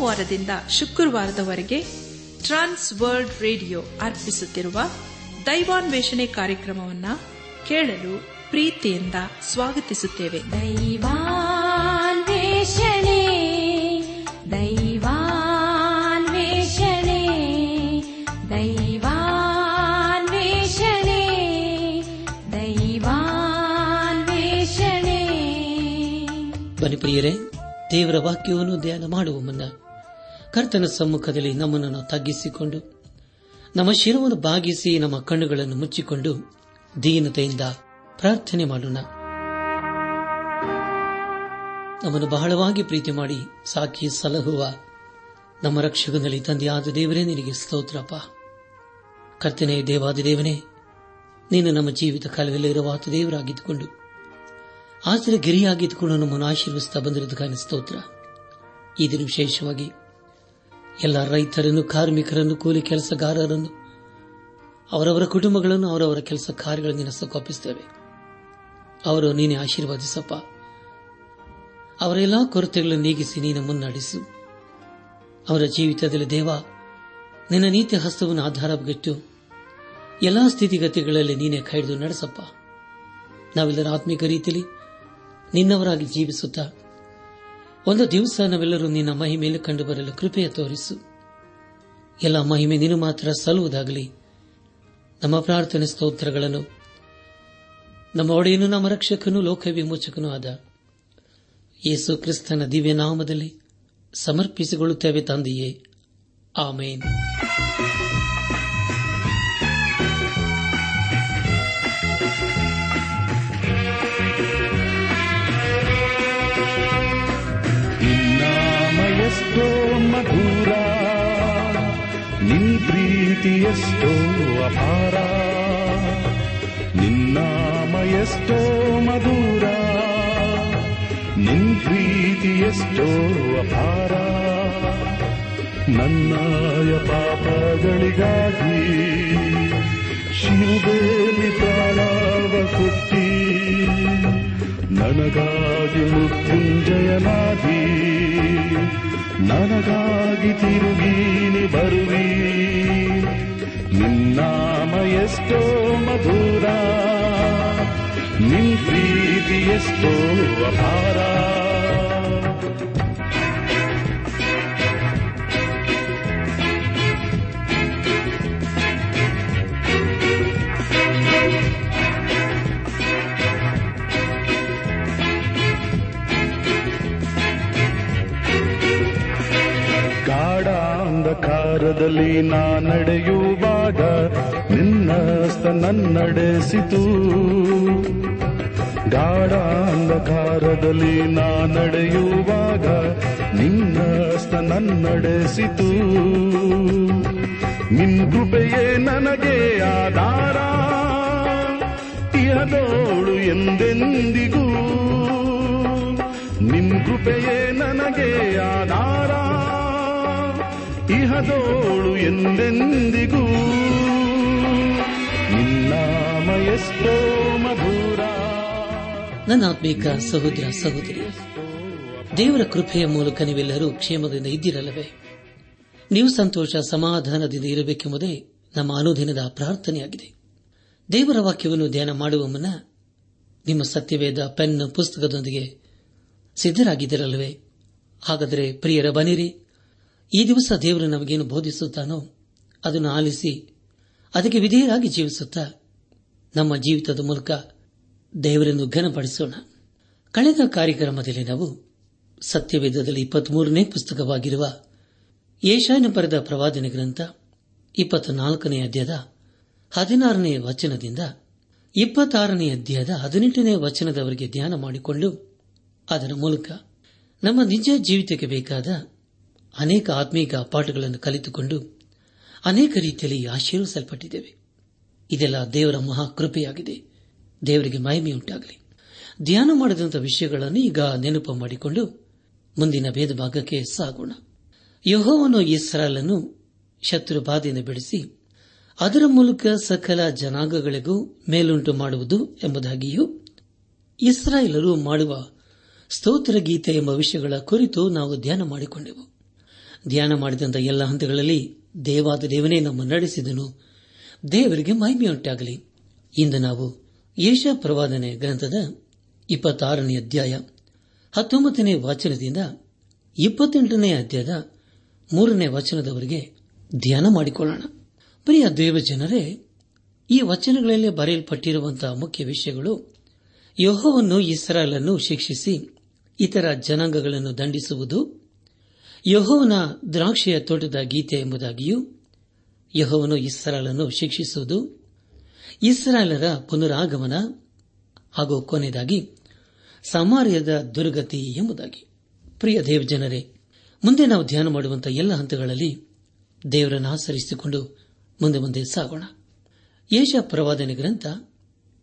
ಸೋಮವಾರದಿಂದ ಶುಕ್ರವಾರದವರೆಗೆ Trans World radio ಅರ್ಪಿಸುತ್ತಿರುವ ದೈವಾನ್ವೇಷಣೆ ಕಾರ್ಯಕ್ರಮವನ್ನು ಕೇಳಲು ಪ್ರೀತಿಯಿಂದ ಸ್ವಾಗತಿಸುತ್ತೇವೆ. ದೈವಾನ್ವೇಷಣೆ ದೈವಾನ್ವೇಷಣೆ ದೈವಾನ್ವೇಷಣೆ ದೈವಾನ್ವೇಷಣೆ. ಬನ್ನಿ ಪ್ರಿಯರೇ ದೇವರ ವಾಕ್ಯವನ್ನು ಧ್ಯಾನ ಮಾಡುವ ಮುನ್ನ ಕರ್ತನ ಸಮ್ಮುಖದಲ್ಲಿ ನಮ್ಮನ್ನು ತಗ್ಗಿಸಿಕೊಂಡು, ನಮ್ಮ ಶಿರವನ್ನು ಬಾಗಿಸಿ ನಮ್ಮ ಕಣ್ಣುಗಳನ್ನು ಮುಚ್ಚಿಕೊಂಡು ದೀನತೆಯಿಂದ ಪ್ರಾರ್ಥನೆ ಮಾಡೋಣ. ನಮ್ಮನ್ನು ಬಹಳವಾಗಿ ಪ್ರೀತಿ ಮಾಡಿ ಸಾಕಿ ಸಲಹುವ ನಮ್ಮ ರಕ್ಷಕನಲ್ಲಿ ತಂದೆಯಾದ ದೇವರೇ, ನಿನಗೆ ಸ್ತೋತ್ರಪ್ಪ. ಕರ್ತನೆ, ದೇವಾದ ದೇವನೇ, ನೀನು ನಮ್ಮ ಜೀವಿತ ಕಾಲದಲ್ಲಿರುವ ಆತ ದೇವರಾಗಿದ್ದುಕೊಂಡು ಆಸರೆ ಗಿರಿಯಾಗಿದ್ದುಕೊಂಡು ನಮ್ಮನ್ನು ಆಶೀರ್ವಿಸ್ತಾ ಬಂದಿರೋದಕ್ಕಾಗಿ ಸ್ತೋತ್ರ. ಈ ದಿನ ವಿಶೇಷವಾಗಿ ಎಲ್ಲ ರೈತರನ್ನು, ಕಾರ್ಮಿಕರನ್ನು, ಕೂಲಿ ಕೆಲಸಗಾರರನ್ನು, ಅವರವರ ಕುಟುಂಬಗಳನ್ನು, ಅವರವರ ಕೆಲಸ ಕಾರ್ಯಗಳನ್ನು ನಿನಸಕ್ಕೊಪ್ಪಿಸುತ್ತೇವೆ ಅವರು ನೀನೆ ಆಶೀರ್ವಾದಿಸಪ್ಪ. ಅವರ ಎಲ್ಲಾ ಕೊರತೆಗಳನ್ನು ನೀಗಿಸಿ ನೀನು ಮುನ್ನಡೆಸು. ಅವರ ಜೀವಿತದಲ್ಲಿ ದೇವ, ನಿನ್ನ ನೀತಿ ಹಸ್ತವನ್ನು ಆಧಾರವಾಗಿಟ್ಟು ಎಲ್ಲಾ ಸ್ಥಿತಿಗತಿಗಳಲ್ಲಿ ನೀನೇ ಕೈದು ನಡೆಸಪ್ಪ. ನಾವೆಲ್ಲರ ಆತ್ಮಿಕ ರೀತಿಯಲ್ಲಿ ನಿನ್ನವರಾಗಿ ಜೀವಿಸುತ್ತಾ ಒಂದು ದಿವಸ ನಾವೆಲ್ಲರೂ ನಿನ್ನ ಮಹಿಮೆಯಲ್ಲಿ ಕಂಡುಬರಲು ಕೃಪೆಯ ತೋರಿಸು. ಎಲ್ಲ ಮಹಿಮೆ ನೀನು ಮಾತ್ರ ಸಲ್ಲುವುದಾಗಲಿ. ನಮ್ಮ ಪ್ರಾರ್ಥನೆ ಸ್ತೋತ್ರಗಳನ್ನು ನಮ್ಮ ಒಡೆಯನು ನಮ್ಮ ರಕ್ಷಕನು ಲೋಕ ವಿಮೋಚಕನೂ ಆದ ಯೇಸು ಕ್ರಿಸ್ತನ ದಿವ್ಯ ನಾಮದಲ್ಲಿ ಸಮರ್ಪಿಸಿಕೊಳ್ಳುತ್ತೇವೆ ತಂದೆಯೇ. ಆಮೇನ್. ನಿನ್ ಪ್ರೀತಿಯಷ್ಟೋ ಅಪಾರ ನಿನ್ನಾಮಯಷ್ಟೋ ಮಧುರ, ನಿನ್ ಪ್ರೀತಿಯಷ್ಟೋ ಅಪಾರ. ನನ್ನಾಯ ಪಾಪಗಳಿಗಾಗಿ ಶಿವದೇವಿ ಪ್ರಾಣವ ಕೊಟ್ಟಿ, ನನಗಾಗಿ ಮೃತ್ಯುಂಜಯನಾದಿ ನನಗಾಗಿ ತಿರುಗೀನಿ ಬರುವಿ ನಿನ್ನಾಮ ಎಷ್ಟೋ ಮಧುರ ನಿನ್ ಪ್ರೀತಿ ಎಷ್ಟೋ ಅಪಾರ. ಗಾಢಾಂಧಕಾರದಲ್ಲಿ ನಾ ನಡೆಯುವಾಗ ನಿನ್ನಸ್ತ ನನ್ನಡೆಸಿತು. ಗಾಢಾಂಧಕಾರದಲ್ಲಿ ನಾ ನಡೆಯುವಾಗ ನಿನ್ನಸ್ತ ನನ್ನಡೆಸಿತು. ನಿನ್ ಕೃಪೆಯೇ ನನಗೆ ಆಧಾರ. ಇಹದೋಳು ಎಂದೆಂದಿಗೂ. ನಿನ್ ಕೃಪೆಯೇ ನನಗೆ ಆಧಾರ. ಇಹದೋಳು ಎಂದೆಂದಿಗೂ? ನನ್ನ ಆತ್ಮೀಕ ಸಹೋದರ, ಸಹೋದರಿ, ದೇವರ ಕೃಪೆಯ ಮೂಲಕ ನೀವೆಲ್ಲರೂ ಕ್ಷೇಮದಿಂದ ಇದ್ದಿರಲ್ಲವೇ? ನೀವು ಸಂತೋಷ, ಸಮಾಧಾನದಿಂದ ಇರಬೇಕೆಂಬುದೇ ನಮ್ಮ ಅನುದಿನದ ಪ್ರಾರ್ಥನೆಯಾಗಿದೆ. ದೇವರ ವಾಕ್ಯವನ್ನು ಧ್ಯಾನ ಮಾಡುವ ಮುನ್ನ ನಿಮ್ಮ ಸತ್ಯವೇದ ಪೆನ್ ಪುಸ್ತಕದೊಂದಿಗೆ ಸಿದ್ದರಾಗಿದ್ದಿರಲ್ಲವೇ ಹಾಗಾದರೆ ಪ್ರಿಯರ ಬನಿರಿ ಈ ದಿವಸ ದೇವರು ನಮಗೇನು ಬೋಧಿಸುತ್ತಾನೋ ಅದನ್ನು ಆಲಿಸಿ ಅದಕ್ಕೆ ವಿಧೇಯರಾಗಿ ಜೀವಿಸುತ್ತ ನಮ್ಮ ಜೀವಿತದ ಮೂಲಕ ದೇವರನ್ನು ಘನಪಡಿಸೋಣ. ಕಳೆದ ಕಾರ್ಯಕ್ರಮದಲ್ಲಿ ನಾವು ಸತ್ಯವೇದದಲ್ಲಿ ಇಪ್ಪತ್ಮೂರನೇ ಪುಸ್ತಕವಾಗಿರುವ ಏಷಾಯನ ಬರೆದ ಪ್ರವಾದನೆ ಗ್ರಂಥ ಇಪ್ಪತ್ನಾಲ್ಕನೇ ಅಧ್ಯಾಯದ ಹದಿನಾರನೇ ವಚನದಿಂದ ಇಪ್ಪತ್ತಾರನೇ ಅಧ್ಯಾಯದ ಹದಿನೆಂಟನೇ ವಚನದವರೆಗೆ ಧ್ಯಾನ ಮಾಡಿಕೊಂಡು ಅದರ ಮೂಲಕ ನಮ್ಮ ನಿಜ ಜೀವಿತಕ್ಕೆ ಬೇಕಾದ ಅನೇಕ ಆತ್ಮೀಕ ಪಾಠಗಳನ್ನು ಕಲಿತುಕೊಂಡು ಅನೇಕ ರೀತಿಯಲ್ಲಿ ಆಶೀರ್ವಿಸಲ್ಪಟ್ಟಿದ್ದೇವೆ. ಇದೆಲ್ಲ ದೇವರ ಮಹಾಕೃಪೆಯಾಗಿದೆ. ದೇವರಿಗೆ ಮಹಿಮೆಯುಂಟಾಗಲಿ. ಧ್ಯಾನ ಮಾಡಿದಂಥ ವಿಷಯಗಳನ್ನು ಈಗ ನೆನಪು ಮಾಡಿಕೊಂಡು ಮುಂದಿನ ಭೇದ ಭಾಗಕ್ಕೆ ಸಾಗೋಣ. ಯಹೋವನು ಇಸ್ರಾಲನ್ನು ಶತ್ರು ಬಾಧೆಯನ್ನು ಬಿಡಿಸಿ ಅದರ ಮೂಲಕ ಸಕಲ ಜನಾಂಗಗಳಿಗೂ ಮೇಲುಂಟು ಮಾಡುವುದು ಎಂಬುದಾಗಿಯೂ ಇಸ್ರಾಯೇಲರು ಮಾಡುವ ಸ್ತೋತ್ರ ಗೀತೆ ಎಂಬ ವಿಷಯಗಳ ಕುರಿತು ನಾವು ಧ್ಯಾನ ಮಾಡಿಕೊಂಡೆವು. ಧ್ಯಾನ ಮಾಡಿದಂಥ ಎಲ್ಲ ಹಂತಗಳಲ್ಲಿ ದೇವಾದ ದೇವನೇ ನಮ್ಮ ನಡೆಸಿದನು. ದೇವರಿಗೆ ಮಹಿಮೆಯುಂಟಾಗಲಿ. ಇಂದು ನಾವು ಏಷ ಪ್ರವಾದನೆ ಗ್ರಂಥದ ಇಪ್ಪತ್ತಾರನೇ ಅಧ್ಯಾಯ, ಹತ್ತೊಂಬತ್ತನೇ ವಾಚನದಿಂದ ಇಪ್ಪತ್ತೆಂಟನೇ ಅಧ್ಯಾಯದ ಮೂರನೇ ವಚನದವರೆಗೆ ಧ್ಯಾನ ಮಾಡಿಕೊಳ್ಳೋಣ. ಪ್ರಿಯ ದೇವಜನರೇ ಈ ವಚನಗಳಲ್ಲಿ ಬರೆಯಲ್ಪಟ್ಟಿರುವಂತಹ ಮುಖ್ಯ ವಿಷಯಗಳು ಯೋಹವನ್ನು ಇಸ್ರಾಲನ್ನು ಶಿಕ್ಷಿಸಿ ಇತರ ಜನಾಂಗಗಳನ್ನು ದಂಡಿಸುವುದು ಯಹೋವನ ದ್ರಾಕ್ಷಿಯ ತೋಟದ ಗೀತೆ ಎಂಬುದಾಗಿಯೂ ಯಹೋವನು ಇಸ್ರಾಲನ್ನು ಶಿಕ್ಷಿಸುವುದು ಇಸ್ರಾಲರ ಪುನರಾಗಮನ ಹಾಗೂ ಕೊನೆಯದಾಗಿ ಸಮಾರ್ಯದ ದುರ್ಗತಿ ಎಂಬುದಾಗಿ. ಪ್ರಿಯ ದೇವಜನರೇ, ಮುಂದೆ ನಾವು ಧ್ಯಾನ ಮಾಡುವಂತಹ ಎಲ್ಲ ಹಂತಗಳಲ್ಲಿ ದೇವರನ್ನು ಆಚರಿಸಿಕೊಂಡು ಮುಂದೆ ಮುಂದೆ ಸಾಗೋಣ. ಯೇಷ ಪ್ರವಾದನೆ ಗ್ರಂಥ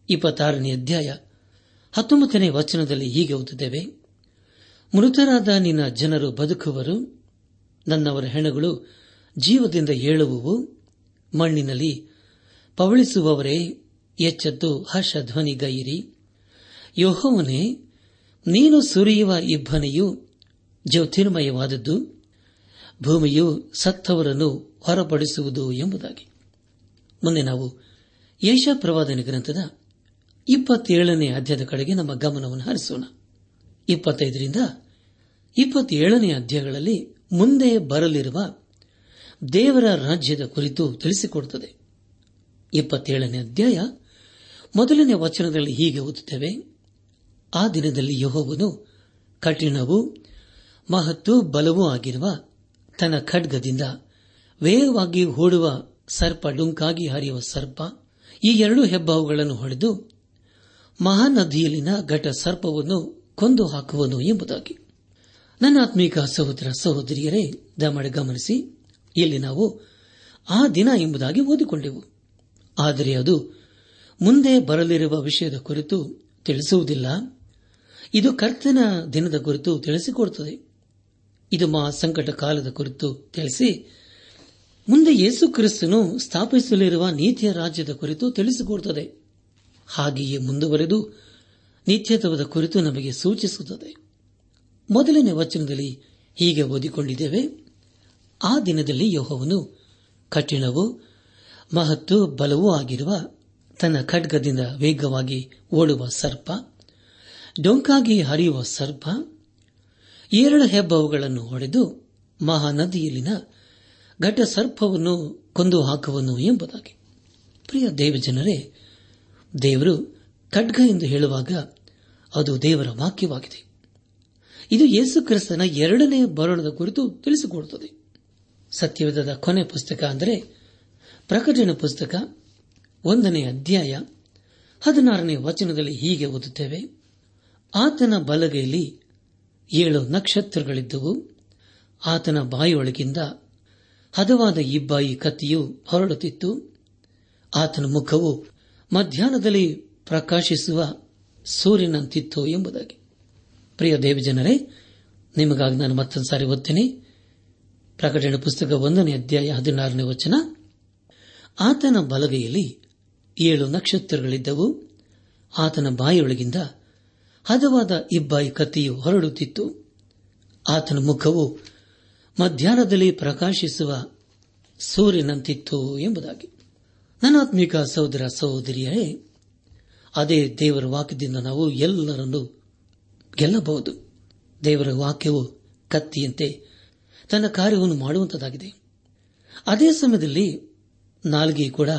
ಇಪ್ಪತ್ತಾರನೇ ಅಧ್ಯಾಯ ಹತ್ತೊಂಬತ್ತನೇ ವಚನದಲ್ಲಿ ಹೀಗೆ ಓದುತ್ತೇವೆ ಮೃತರಾದ ನಿನ್ನ ಜನರು ಬದುಕುವರು. ನನ್ನವರ ಹೆಣಗಳು ಜೀವದಿಂದ ಏಳುವುವು. ಮಣ್ಣಿನಲ್ಲಿ ಪವಳಿಸುವವರೇ, ಎಚ್ಚೆದ್ದು ಹರ್ಷ ಧ್ವನಿಗೈರಿ ಯೋಹೋವನೇ, ನೀನು ಸುರಿಯುವ ಇಬ್ಬನೆಯು ಜ್ಯೋತಿರ್ಮಯವಾದದ್ದು. ಭೂಮಿಯು ಸತ್ತವರನ್ನು ಹೊರಪಡಿಸುವುದು ಎಂಬುದಾಗಿ. ಮುಂದೆ ನಾವು ಯೇಷ ಪ್ರವಾದನೆ ಗ್ರಂಥದ ಇಪ್ಪತ್ತೇಳನೇ ಅಧ್ಯಾಯದ ಕಡೆಗೆ ನಮ್ಮ ಗಮನವನ್ನು ಹರಿಸೋಣ. ಇಪ್ಪತ್ತೈದರಿಂದ ಇಪ್ಪತ್ತೇಳನೇ ಅಧ್ಯಾಯಗಳಲ್ಲಿ ಮುಂದೆ ಬರಲಿರುವ ದೇವರ ರಾಜ್ಯದ ಕುರಿತು ತಿಳಿಸಿಕೊಡುತ್ತದೆ. ಇಪ್ಪತ್ತೇಳನೇ ಅಧ್ಯಾಯ ಮೊದಲನೇ ವಚನದಲ್ಲಿ ಹೀಗೆ ಓದುತ್ತೇವೆ, ಆ ದಿನದಲ್ಲಿ ಯಹೋವನು ಕಠಿಣವೂ ಮಹತ್ತು ಬಲವೂ ಆಗಿರುವ ತನ್ನ ಖಡ್ಗದಿಂದ ವೇಗವಾಗಿ ಹೂಡುವ ಸರ್ಪ ಡುಂಕಾಗಿ ಹರಿಯುವ ಸರ್ಪ, ಈ ಎರಡು ಹೆಬ್ಬಾವುಗಳನ್ನು ಹೊಡೆದು ಮಹಾನದಿಯಲ್ಲಿನ ಘಟ ಸರ್ಪವನ್ನು ಕೊಂದು ಹಾಕುವನು ಎಂಬುದಾಗಿ ನನ್ನ ಆತ್ಮೀಕ ಸಹೋದರ ಸಹೋದರಿಯರೇ ದಮಡೆ ಗಮನಿಸಿ, ಇಲ್ಲಿ ನಾವು ಆ ದಿನ ಎಂಬುದಾಗಿ ಓದಿಕೊಂಡೆವು. ಆದರೆ ಅದು ಮುಂದೆ ಬರಲಿರುವ ವಿಷಯದ ಕುರಿತು ತಿಳಿಸುವುದಿಲ್ಲ. ಇದು ಕರ್ತನ ದಿನದ ಕುರಿತು ತಿಳಿಸಿಕೊಡುತ್ತದೆ. ಇದು ಮಾ ಸಂಕಟ ಕಾಲದ ಕುರಿತು ತಿಳಿಸಿ, ಮುಂದೆ ಯೇಸು ಕ್ರಿಸ್ತನು ಸ್ಥಾಪಿಸಲಿರುವ ನೀತಿಯ ರಾಜ್ಯದ ಕುರಿತು ತಿಳಿಸಿಕೊಡುತ್ತದೆ. ಹಾಗೆಯೇ ಮುಂದುವರೆದು ನಿತ್ಯತ್ವದ ಕುರಿತು ನಮಗೆ ಸೂಚಿಸುತ್ತದೆ. ಮೊದಲನೇ ವಚನದಲ್ಲಿ ಹೀಗೆ ಓದಿಕೊಂಡಿದ್ದೇವೆ. ಆ ದಿನದಲ್ಲಿ ಯೋಹವನು ಕಠಿಣವೂ ಮಹತ್ತು ಬಲವೂ ಆಗಿರುವ ತನ್ನ ಖಡ್ಗದಿಂದ ವೇಗವಾಗಿ ಓಡುವ ಸರ್ಪ, ಡೊಂಕಾಗಿ ಹರಿಯುವ ಸರ್ಪ, ಎರಡು ಹೆಬ್ಬವುಗಳನ್ನು ಹೊಡೆದು ಮಹಾನದಿಯಲ್ಲಿನ ಘಟ ಸರ್ಪವನ್ನು ಕೊಂದು ಹಾಕುವನು ಎಂಬುದಾಗಿ. ಪ್ರಿಯ ದೇವಜನರೇ, ದೇವರು ಖಡ್ಗ ಎಂದು ಹೇಳುವಾಗ ಅದು ದೇವರ ವಾಕ್ಯವಾಗಿದೆ. ಇದು ಯೇಸು ಕ್ರಿಸ್ತನ ಎರಡನೇ ಬರಣದ ಕುರಿತು ತಿಳಿಸಿಕೊಡುತ್ತದೆ. ಸತ್ಯವೇದದ ಕೊನೆ ಪುಸ್ತಕ ಅಂದರೆ ಪ್ರಕಟಣೆ ಪುಸ್ತಕ ಒಂದನೇ ಅಧ್ಯಾಯ ಹದಿನಾರನೇ ವಚನದಲ್ಲಿ ಹೀಗೆ ಓದುತ್ತೇವೆ. ಆತನ ಬಲಗೈಲಿ ಏಳು ನಕ್ಷತ್ರಗಳಿದ್ದವು. ಆತನ ಬಾಯಿಯೊಳಗಿಂದ ಹದವಾದ ಇಬ್ಬಾಯಿ ಕತ್ತಿಯು ಹೊರಡುತ್ತಿತ್ತು. ಆತನ ಮುಖವು ಮಧ್ಯಾಹ್ನದಲ್ಲಿ ಪ್ರಕಾಶಿಸುವ ಸೂರ್ಯನಂತಿತ್ತು ಎಂಬುದಾಗಿ. ಪ್ರಿಯ ದೇವಜನರೇ ನಿಮಗಾಗಿ ನಾನು ಮತ್ತೊಂದು ಸಾರಿ ಓದ್ತೇನೆ. ಪ್ರಕಟಣೆ ಪುಸ್ತಕ ಒಂದನೇ ಅಧ್ಯಾಯ ಹದಿನಾರನೇ ವಚನ. ಆತನ ಬಲಗೈಯಲ್ಲಿ ಏಳು ನಕ್ಷತ್ರಗಳಿದ್ದವು. ಆತನ ಬಾಯಿಯೊಳಗಿಂದ ಹದವಾದ ಇಬ್ಬಾಯಿ ಕತ್ತಿಯು ಹೊರಡುತ್ತಿತ್ತು. ಆತನ ಮುಖವು ಮಧ್ಯಾಹ್ನದಲ್ಲಿ ಪ್ರಕಾಶಿಸುವ ಸೂರ್ಯನಂತಿತ್ತು ಎಂಬುದಾಗಿ. ನನಾತ್ಮಿಕ ಸಹೋದರ ಸಹೋದರಿಯರೇ ಅದೇ ದೇವರ ವಾಕ್ಯದಿಂದ ನಾವು ಎಲ್ಲರನ್ನು ಗೆಲ್ಲಬಹುದು. ದೇವರ ವಾಕ್ಯವು ಕತ್ತಿಯಂತೆ ತನ್ನ ಕಾರ್ಯವನ್ನು ಮಾಡುವಂತದಾಗಿದೆ ಅದೇ ಸಮಯದಲ್ಲಿ ನಾಲ್ಗೆ ಕೂಡ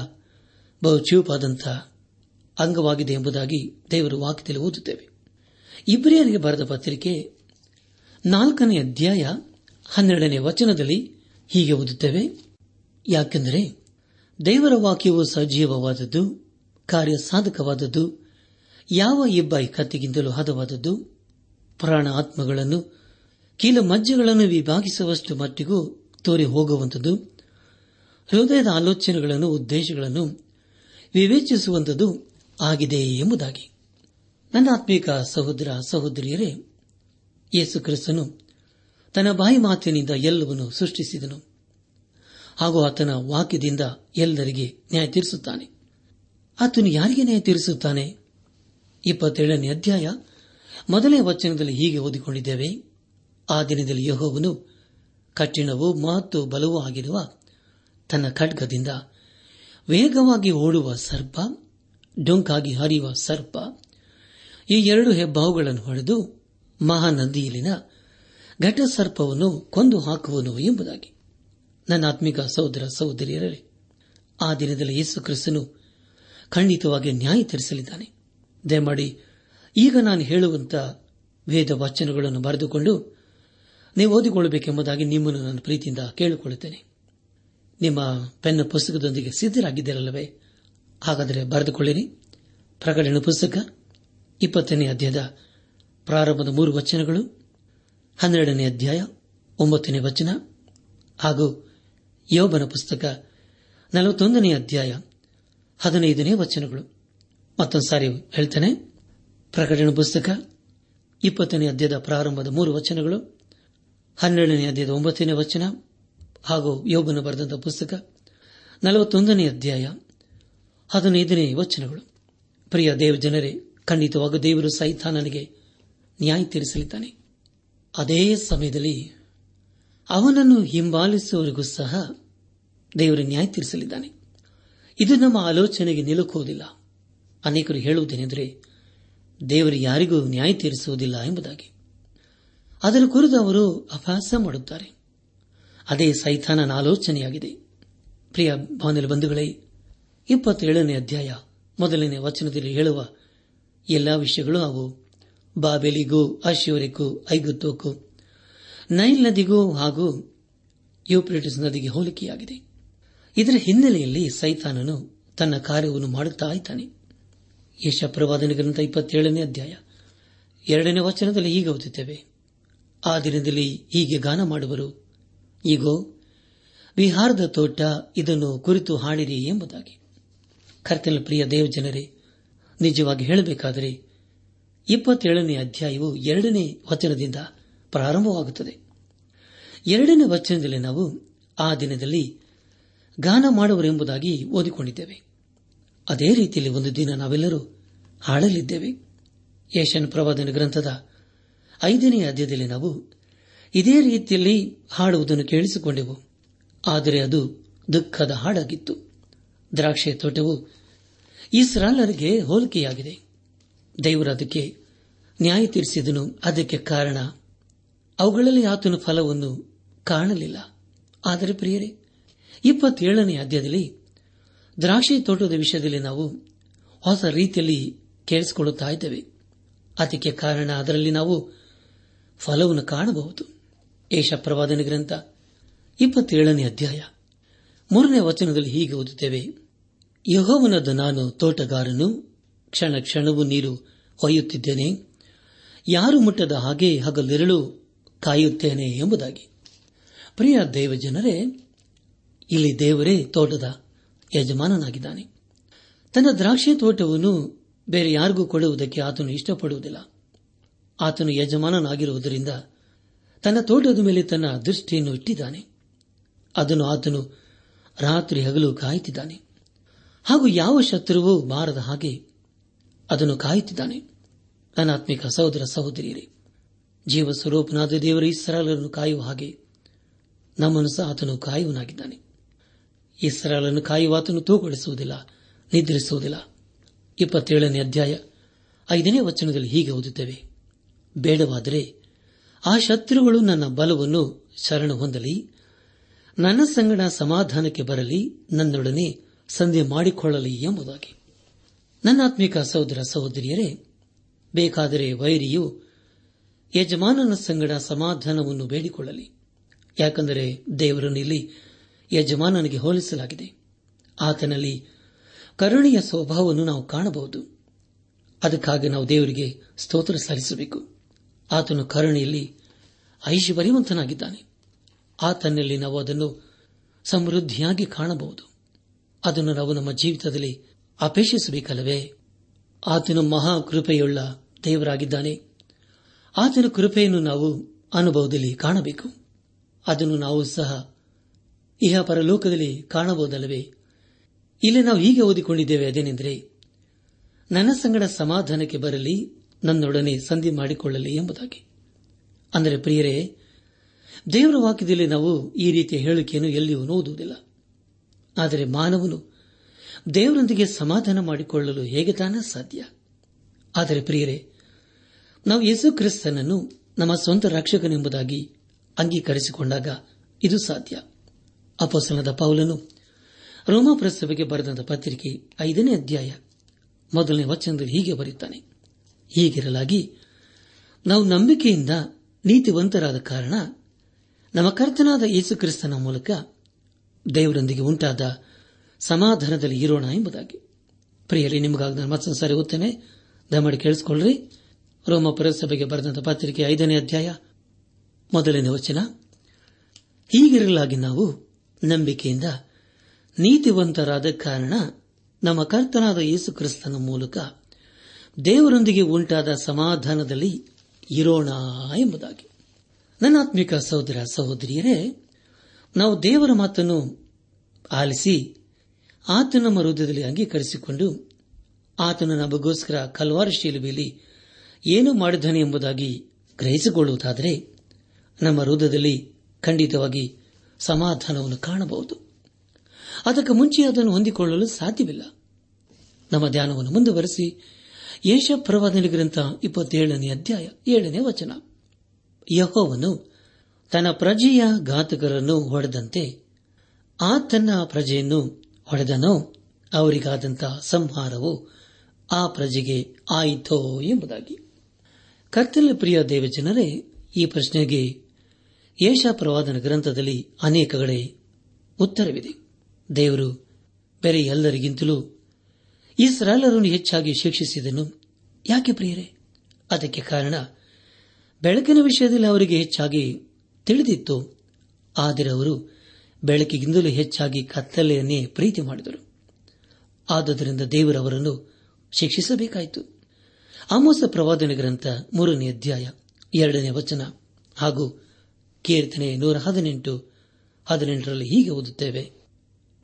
ಬಹು ಚೂಪಾದಂತಹ ಅಂಗವಾಗಿದೆ ಎಂಬುದಾಗಿ ದೇವರ ವಾಕ್ಯದಲ್ಲಿ ಓದುತ್ತೇವೆ. ಇಬ್ರಿಯರಿಗೆ ಬರೆದ ಪತ್ರಿಕೆ ನಾಲ್ಕನೇ ಅಧ್ಯಾಯ ಹನ್ನೆರಡನೇ ವಚನದಲ್ಲಿ ಹೀಗೆ ಓದುತ್ತೇವೆ. ಯಾಕೆಂದರೆ ದೇವರ ವಾಕ್ಯವು ಸಜೀವವಾದದ್ದು ಕಾರ್ಯ ಸಾಧಕವಾದದ್ದು, ಯಾವ ಇಬ್ಬಾಯಿ ಕತ್ತಿಗಿಂತಲೂ ಹದವಾದದ್ದು, ಪ್ರಾಣ ಆತ್ಮಗಳನ್ನು, ಕೀಲ ಮಜ್ಜೆಗಳನ್ನು ವಿಭಾಗಿಸುವಷ್ಟು ಮಟ್ಟಿಗೂ ತೋರಿ ಹೋಗುವಂಥದ್ದು, ಹೃದಯದ ಆಲೋಚನೆಗಳನ್ನು, ಉದ್ದೇಶಗಳನ್ನು ವಿವೇಚಿಸುವಂಥದ್ದು ಆಗಿದೆ ಎಂಬುದಾಗಿ. ನನ್ನ ಆತ್ಮೀಕ ಸಹೋದರ, ಸಹೋದರಿಯರೇ, ಯೇಸು ಕ್ರಿಸ್ತನು ತನ್ನ ಬಾಯಿ ಮಾತಿನಿಂದ ಎಲ್ಲವನ್ನು ಸೃಷ್ಟಿಸಿದನು ಹಾಗೂ ಆತನ ವಾಕ್ಯದಿಂದ ಎಲ್ಲರಿಗೆ ನ್ಯಾಯ ತೀರಿಸುತ್ತಾನೆ ಆತನು ಯಾರಿಗೆ ನ್ಯಾಯ ತೀರಿಸುತ್ತಾನೆ? ಇಪ್ಪತ್ತೇಳನೇ ಅಧ್ಯಾಯ. ಮೊದಲನೇ ವಚನದಲ್ಲಿ ಹೀಗೆ ಓದಿಕೊಂಡಿದ್ದೇವೆ. ಆ ದಿನದಲ್ಲಿ ಯಹೋವನು ಕಠಿಣವೂ ಮತ್ತು ಬಲವೂ ಆಗಿರುವ ತನ್ನ ಖಡ್ಗದಿಂದ ವೇಗವಾಗಿ ಓಡುವ ಸರ್ಪ, ಡೊಂಕಾಗಿ ಹರಿಯುವ ಸರ್ಪ, ಈ ಎರಡು ಹೆಬ್ಬಾವುಗಳನ್ನು ಹೊಡೆದು ಮಹಾನದಿಯಲ್ಲಿನ ಘಟ ಸರ್ಪವನ್ನು ಕೊಂದು ಹಾಕುವನು ಎಂಬುದಾಗಿ. ನನ್ನ ಆತ್ಮಿಕ ಸಹೋದರ ಸಹೋದರಿಯರೇ, ಆ ದಿನದಲ್ಲಿ ಯೇಸು ಕ್ರಿಸ್ತನು ಖಂಡಿತವಾಗಿ ನ್ಯಾಯ ತೀರಿಸಲಿದ್ದಾನೆ. ದಯಮಾಡಿ ಈಗ ನಾನು ಹೇಳುವಂತ ವೇದ ವಚನಗಳನ್ನು ಬರೆದುಕೊಂಡು ನೀವು ಓದಿಕೊಳ್ಳಬೇಕೆಂಬುದಾಗಿ ನಿಮ್ಮನ್ನು ನಾನು ಪ್ರೀತಿಯಿಂದ ಕೇಳಿಕೊಳ್ಳುತ್ತೇನೆ. ನಿಮ್ಮ ಪೆನ್ನ ಪುಸ್ತಕದೊಂದಿಗೆ ಸಿದ್ದರಾಗಿದ್ದಿರಲ್ಲವೇ ಹಾಗಾದರೆ ಬರೆದುಕೊಳ್ಳಿರಿ. ಪ್ರಕಟಣೆ ಪುಸ್ತಕ, ಇಪ್ಪತ್ತನೇ ಅಧ್ಯಾಯದ ಪ್ರಾರಂಭದ ಮೂರು ವಚನಗಳು, ಹನ್ನೆರಡನೇ ಅಧ್ಯಾಯ, ಒಂಬತ್ತನೇ ವಚನ ಹಾಗೂ ಯೋಬನ ಪುಸ್ತಕ, ನಲವತ್ತೊಂದನೇ ಅಧ್ಯಾಯ ಹದಿನೈದನೇ ವಚನಗಳು. ಮತ್ತೊಂದು ಸಾರಿ ಹೇಳ್ತೇನೆ. ಪ್ರಕಟಣೆ ಪುಸ್ತಕ, ಇಪ್ಪತ್ತನೇ ಅಧ್ಯಾಯದ ಪ್ರಾರಂಭದ ಮೂರು ವಚನಗಳು, ಹನ್ನೆರಡನೇ ಅಧ್ಯಾಯದ ಒಂಬತ್ತನೇ ವಚನ, ಹಾಗೂ ಯೋಬನ ಬರೆದಂತಹ ಪುಸ್ತಕ, ನಲವತ್ತೊಂದನೇ ಅಧ್ಯಾಯ, ಹದಿನೈದನೇ ವಚನಗಳು. ಪ್ರಿಯ ದೇವ ಜನರೇ ಖಂಡಿತವಾಗ ದೇವರು ಸೈತಾನನಿಗೆ ನ್ಯಾಯ ತೀರಿಸಲಿದ್ದಾನೆ. ಅದೇ ಸಮಯದಲ್ಲಿ ಅವನನ್ನು ಹಿಂಬಾಲಿಸುವವರಿಗೂ ಸಹ ದೇವರು ನ್ಯಾಯ ತೀರಿಸಲಿದ್ದಾನೆ. ಇದು ನಮ್ಮ ಆಲೋಚನೆಗೆ ನಿಲುಕುವುದಿಲ್ಲ ಅನೇಕರು ಹೇಳುವುದೇನೆಂದರೆ, ದೇವರು ಯಾರಿಗೂ ನ್ಯಾಯ ತೀರಿಸುವುದಿಲ್ಲ ಎಂಬುದಾಗಿ. ಅದರ ಕುರಿತು ಅವರು ಅಭ್ಯಾಸ ಮಾಡುತ್ತಾರೆ. ಅದೇ ಸೈತಾನನ ಆಲೋಚನೆಯಾಗಿದೆ. ಪ್ರಿಯ ಬಾನಿಲ ಬಂಧುಗಳೇ, ಇಪ್ಪತ್ತೇಳನೇ ಅಧ್ಯಾಯ ಮೊದಲನೇ ವಚನದಲ್ಲಿ ಹೇಳುವ ಎಲ್ಲಾ ವಿಷಯಗಳು ಅವು. ಬಾಬೆಲಿಗೂ ಅಶೂರಿಗೂ ಐಗುತ್ತೋಕು ನೈಲ್ ನದಿಗೂ ಹಾಗೂ ಯೂಪ್ರಿಟಿಸ್ ನದಿಗೆ ಹೋಲಿಕೆಯಾಗಿದೆ. ಇದರ ಹಿನ್ನೆಲೆಯಲ್ಲಿ ಸೈತಾನನು ತನ್ನ ಕಾರ್ಯವನ್ನು ಮಾಡುತ್ತಾ ಇದ್ದಾನೆ. ಯಶಪ್ರವಾದನ ಗ್ರಂಥ ಇಪ್ಪತ್ತೇಳನೇ ಅಧ್ಯಾಯ. ಎರಡನೇ ವಚನದಲ್ಲಿ ಹೀಗೆ ಓದುತ್ತೇವೆ. ಆ ದಿನದಲ್ಲಿ ಹೀಗೆ ಗಾನ ಮಾಡುವರು. ಈಗೋ, ವಿಹಾರದ ತೋಟ ಇದನ್ನು ಕುರಿತು ಹಾಡಿರಿ ಎಂಬುದಾಗಿ. ಕರ್ತನ ಪ್ರಿಯ ದೇವಜನರೇ, ನಿಜವಾಗಿ ಹೇಳಬೇಕಾದರೆ ಇಪ್ಪತ್ತೇಳನೇ ಅಧ್ಯಾಯವು ಎರಡನೇ ವಚನದಿಂದ ಪ್ರಾರಂಭವಾಗುತ್ತದೆ. ಎರಡನೇ ವಚನದಲ್ಲಿ ನಾವು ಆ ದಿನದಲ್ಲಿ ಗಾನ ಮಾಡುವರೆಂಬುದಾಗಿ ಓದಿಕೊಂಡಿದ್ದೇವೆ. ಅದೇ ರೀತಿಯಲ್ಲಿ ಒಂದು ದಿನ ನಾವೆಲ್ಲರೂ ಹಾಡಲಿದ್ದೇವೆ. ಏಷ್ಯನ್ ಪ್ರವಾದನ ಗ್ರಂಥದ ಐದನೇ ಅಧ್ಯಾಯದಲ್ಲಿ ನಾವು ಇದೇ ರೀತಿಯಲ್ಲಿ ಹಾಡುವುದನ್ನು ಕೇಳಿಸಿಕೊಂಡೆವು. ಆದರೆ ಅದು ದುಃಖದ ಹಾಡಾಗಿತ್ತು. ದ್ರಾಕ್ಷೆ ತೋಟವು ಇಸ್ರಾಲರಿಗೆ ಹೋಲಿಕೆಯಾಗಿದೆ. ದೇವರು ಅದಕ್ಕೆ ನ್ಯಾಯ ತೀರಿಸಿದನು. ಅದಕ್ಕೆ ಕಾರಣ, ಅವುಗಳಲ್ಲಿ ಆತನ ಫಲವನ್ನು ಕಾಣಲಿಲ್ಲ. ಆದರೆ ಪ್ರಿಯರೇ ಇಪ್ಪತ್ತೇಳನೇ ಅಧ್ಯಾಯದಲ್ಲಿ ದ್ರಾಕ್ಷಿ ತೋಟದ ವಿಷಯದಲ್ಲಿ ನಾವು ಹೊಸ ರೀತಿಯಲ್ಲಿ ಕೇಳಿಸಿಕೊಳ್ಳುತ್ತಾ ಇದ್ದೇವೆ. ಅದಕ್ಕೆ ಕಾರಣ ಅದರಲ್ಲಿ ನಾವು ಫಲವನ್ನು ಕಾಣಬಹುದು. ಏಷ ಪ್ರವಾದನ ಗ್ರಂಥ ಇಪ್ಪತ್ತೇಳನೇ ಅಧ್ಯಾಯ ಮೂರನೇ ವಚನದಲ್ಲಿ ಹೀಗೆ ಓದುತ್ತೇವೆ. ಯಹೋವನದ ನಾನು ತೋಟಗಾರನು ಕ್ಷಣ ಕ್ಷಣವೂ ನೀರು ಹೊಯ್ಯುತ್ತಿದ್ದೇನೆ. ಯಾರು ಮುಟ್ಟದ ಹಾಗೆ ಹಗಲಿರಳು ಕಾಯುತ್ತೇನೆ ಎಂಬುದಾಗಿ. ಪ್ರಿಯ ದೇವಜನರೇ ಇಲ್ಲಿ ದೇವರೇ ತೋಟದ ಯಜಮಾನನಾಗಿದ್ದಾನೆ. ತನ್ನ ದ್ರಾಕ್ಷಿ ತೋಟವನ್ನು ಬೇರೆ ಯಾರಿಗೂ ಕೊಡುವುದಕ್ಕೆ ಆತನು ಇಷ್ಟಪಡುವುದಿಲ್ಲ. ಆತನು ಯಜಮಾನನಾಗಿರುವುದರಿಂದ ತನ್ನ ತೋಟದ ಮೇಲೆ ತನ್ನ ದೃಷ್ಟಿಯನ್ನು ಇಟ್ಟಿದ್ದಾನೆ. ಅದನ್ನು ಆತನು ರಾತ್ರಿ ಹಗಲು ಕಾಯುತ್ತಿದ್ದಾನೆ. ಹಾಗೂ ಯಾವ ಶತ್ರುವೂ ಬಾರದ ಹಾಗೆ ಅದನ್ನು ಕಾಯುತ್ತಿದ್ದಾನೆ. ಅನಾತ್ಮಿಕ ಸಹೋದರ ಸಹೋದರಿಯರೇ ಜೀವ ಸ್ವರೂಪನಾದ ದೇವರ ಸರಳರನ್ನು ಕಾಯುವ ಹಾಗೆ ನಮ್ಮನ್ನು ಸಹ ಆತನು ಕಾಯುವನಾಗಿದ್ದಾನೆ. ಇಸ್ರಾಲನ್ನು ಕಾಯುವಾತನ್ನು ತೂಗೊಳಿಸುವುದಿಲ್ಲ ನಿದ್ರಿಸುವುದಿಲ್ಲ. ಇಪ್ಪತ್ತೇಳನೇ ಅಧ್ಯಾಯ, ಐದನೇ ವಚನದಲ್ಲಿ ಹೀಗೆ ಓದುತ್ತೇವೆ. ಬೇಡವಾದರೆ ಆ ಶತ್ರುಗಳು ನನ್ನ ಬಲವನ್ನು ಶರಣ ಹೊಂದಲಿ, ನನ್ನ ಸಂಗಡ ಸಮಾಧಾನಕ್ಕೆ ಬರಲಿ, ನನ್ನೊಡನೆ ಸಂಧಿ ಮಾಡಿಕೊಳ್ಳಲಿ ಎಂಬುದಾಗಿ. ನನ್ನಾತ್ಮಿಕ ಸಹೋದರ ಸಹೋದರಿಯರೇ, ಬೇಕಾದರೆ ವೈರಿಯು ಯಜಮಾನನ ಸಂಗಡ ಸಮಾಧಾನವನ್ನು ಬೇಡಿಕೊಳ್ಳಲಿ. ಯಾಕೆಂದರೆ ದೇವರನ್ನು ಇಲ್ಲಿ ಯಜಮಾನನಿಗೆ ಹೋಲಿಸಲಾಗಿದೆ. ಆತನಲ್ಲಿ ಕರುಣೆಯ ಸ್ವಭಾವವನ್ನು ನಾವು ಕಾಣಬಹುದು. ಅದಕ್ಕಾಗಿ ನಾವು ದೇವರಿಗೆ ಸ್ತೋತ್ರ ಸಲ್ಲಿಸಬೇಕು. ಆತನು ಕರುಣೆಯಲ್ಲಿ ಐಶ್ವರ್ಯವಂತನಾಗಿದ್ದಾನೆ. ಆತನಲ್ಲಿ ನಾವು ಅದನ್ನು ಸಮೃದ್ಧಿಯಾಗಿ ಕಾಣಬಹುದು. ಅದನ್ನು ನಾವು ನಮ್ಮ ಜೀವಿತದಲ್ಲಿ ಅಪೇಕ್ಷಿಸಬೇಕಲ್ಲವೇ? ಆತನು ಮಹಾ ಕೃಪೆಯುಳ್ಳ ದೇವರಾಗಿದ್ದಾನೆ. ಆತನ ಕೃಪೆಯನ್ನು ನಾವು ಅನುಭವದಲ್ಲಿ ಕಾಣಬೇಕು. ಅದನ್ನು ನಾವು ಸಹ ಇಹ ಪರಲೋಕದಲ್ಲಿ ಕಾಣಬಹುದಲ್ಲವೇ? ಇಲ್ಲಿ ನಾವು ಹೀಗೆ ಓದಿಕೊಂಡಿದ್ದೇವೆ ಅದೇನೆಂದರೆ, ನನ್ನ ಸಂಗಡ ಸಮಾಧಾನಕ್ಕೆ ಬರಲಿ, ನನ್ನೊಡನೆ ಸಂಧಿ ಮಾಡಿಕೊಳ್ಳಲಿ ಎಂಬುದಾಗಿ. ಅಂದರೆ ಪ್ರಿಯರೇ, ದೇವರ ವಾಕ್ಯದಲ್ಲಿ ನಾವು ಈ ರೀತಿಯ ಹೇಳಿಕೆಯನ್ನು ಎಲ್ಲಿಯೂ ಓದುವುದಿಲ್ಲ ಆದರೆ ಮಾನವನು ದೇವರೊಂದಿಗೆ ಸಮಾಧಾನ ಮಾಡಿಕೊಳ್ಳಲು ಹೇಗೆ ತಾನೇ ಸಾಧ್ಯ? ಆದರೆ ಪ್ರಿಯರೇ, ನಾವು ಯೇಸು ಕ್ರಿಸ್ತನನ್ನು ನಮ್ಮ ಸ್ವಂತ ರಕ್ಷಕನೆಂಬುದಾಗಿ ಅಂಗೀಕರಿಸಿಕೊಂಡಾಗ ಇದು ಸಾಧ್ಯ. ಅಪೋಸನದ ಪೌಲನು ರೋಮಾಪ್ರಸಭೆಗೆ ಬರೆದಂತ ಪತ್ರಿಕೆ ಐದನೇ ಅಧ್ಯಾಯ ಮೊದಲನೇ ವಚನದಲ್ಲಿ ಹೀಗೆ ಬರೆಯುತ್ತಾನೆ. ಹೀಗಿರಲಾಗಿ ನಾವು ನಂಬಿಕೆಯಿಂದ ನೀತಿವಂತರಾದ ಕಾರಣ ನಮ್ಮ ಕರ್ತನಾದ ಯೇಸು ಕ್ರಿಸ್ತನ ಮೂಲಕ ದೇವರೊಂದಿಗೆ ಉಂಟಾದ ಸಮಾಧಾನದಲ್ಲಿ ಇರೋಣ ಎಂಬುದಾಗಿ. ಪ್ರಿಯರಿ, ನಿಮಗಾಗಿ ನಾನು ಮತ್ತೊಂದು ಸಾರಿ ಓದ್ತೇನೆ ದಯಮಾಡಿ ಕೇಳಿಸಿಕೊಳ್ಳ್ರಿ. ರೋಮ ಪುರಸಭೆಗೆ ಬರೆದಂತ ಪತ್ರಿಕೆ ಐದನೇ ಅಧ್ಯಾಯ ಮೊದಲನೇ ವಚನ. ಹೀಗಿರಲಾಗಿ ನಾವು ನಂಬಿಕೆಯಿಂದ ನೀತಿವಂತರಾದ ಕಾರಣ ನಮ್ಮ ಕರ್ತನಾದ ಯೇಸು ಕ್ರಿಸ್ತನ ಮೂಲಕ ದೇವರೊಂದಿಗೆ ಉಂಟಾದ ಸಮಾಧಾನದಲ್ಲಿ ಇರೋಣ ಎಂಬುದಾಗಿ. ನನ್ನಾತ್ಮಿಕ ಸಹೋದರ ಸಹೋದರಿಯರೇ, ನಾವು ದೇವರ ಮಾತನ್ನು ಆಲಿಸಿ ಆತನ ನಮ್ಮ ಹೃದಯದಲ್ಲಿ ಅಂಗೀಕರಿಸಿಕೊಂಡು ಆತನ ನಮಗೋಸ್ಕರ ಕಲ್ವಾರ ಶಿಲುಬೆಯಲ್ಲಿ ಏನು ಮಾಡಿದ್ದಾನೆ ಎಂಬುದಾಗಿ ಗ್ರಹಿಸಿಕೊಳ್ಳುವುದಾದರೆ ನಮ್ಮ ಹೃದಯದಲ್ಲಿ ಖಂಡಿತವಾಗಿ ಸಮಾಧಾನವನ್ನು ಕಾಣಬಹುದು. ಅದಕ್ಕೆ ಮುಂಚೆ ಅದನ್ನು ಹೊಂದಿಕೊಳ್ಳಲು ಸಾಧ್ಯವಿಲ್ಲ. ನಮ್ಮ ಧ್ಯಾನವನ್ನು ಮುಂದುವರೆಸಿ ಯೇಷ ಪ್ರವಾದನೆ ಗ್ರಂಥ ಇಪ್ಪತ್ತೇಳನೇ ಅಧ್ಯಾಯ ಏಳನೇ ವಚನ. ಯಹೋವನು ತನ್ನ ಪ್ರಜೆಯ ಘಾತಕರನ್ನು ಹೊಡೆದಂತೆ ಆ ತನ್ನ ಪ್ರಜೆಯನ್ನು ಹೊಡೆದನೋ ಅವರಿಗಾದಂತಹ ಸಂಹಾರವು ಆ ಪ್ರಜೆಗೆ ಆಯಿತೋ ಎಂಬುದಾಗಿ. ಕರ್ತನ ಪ್ರಿಯ ದೇವಜನರೇ, ಈ ಪ್ರಶ್ನೆಗೆ ಯೇಷ ಪ್ರವಾದನ ಗ್ರಂಥದಲ್ಲಿ ಅನೇಕ ಕಡೆ ಉತ್ತರವಿದೆ. ದೇವರು ಬೇರೆ ಎಲ್ಲರಿಗಿಂತಲೂ ಇಸ್ರಾಲರನ್ನು ಹೆಚ್ಚಾಗಿ ಶಿಕ್ಷಿಸಿದನು. ಯಾಕೆ ಪ್ರಿಯರೇ? ಅದಕ್ಕೆ ಕಾರಣ ಬೆಳಕಿನ ವಿಷಯದಲ್ಲಿ ಅವರಿಗೆ ಹೆಚ್ಚಾಗಿ ತಿಳಿದಿತ್ತು. ಆದರೆ ಅವರು ಬೆಳಕಿಗಿಂತಲೂ ಹೆಚ್ಚಾಗಿ ಕತ್ತಲೆಯನ್ನೇ ಪ್ರೀತಿ ಮಾಡಿದರು. ಆದುದರಿಂದ ದೇವರವರನ್ನು ಶಿಕ್ಷಿಸಬೇಕಾಯಿತು. ಆಮೋಸ ಪ್ರವಾದನೆ ಗ್ರಂಥ ಮೂರನೇ ಅಧ್ಯಾಯ ಎರಡನೇ ವಚನ ಹಾಗೂ ಕೀರ್ತನೆ ನೂರ ಹದಿನೆಂಟು, ಹದಿನೆಂಟರಲ್ಲಿ ಹೀಗೆ ಓದುತ್ತೇವೆ.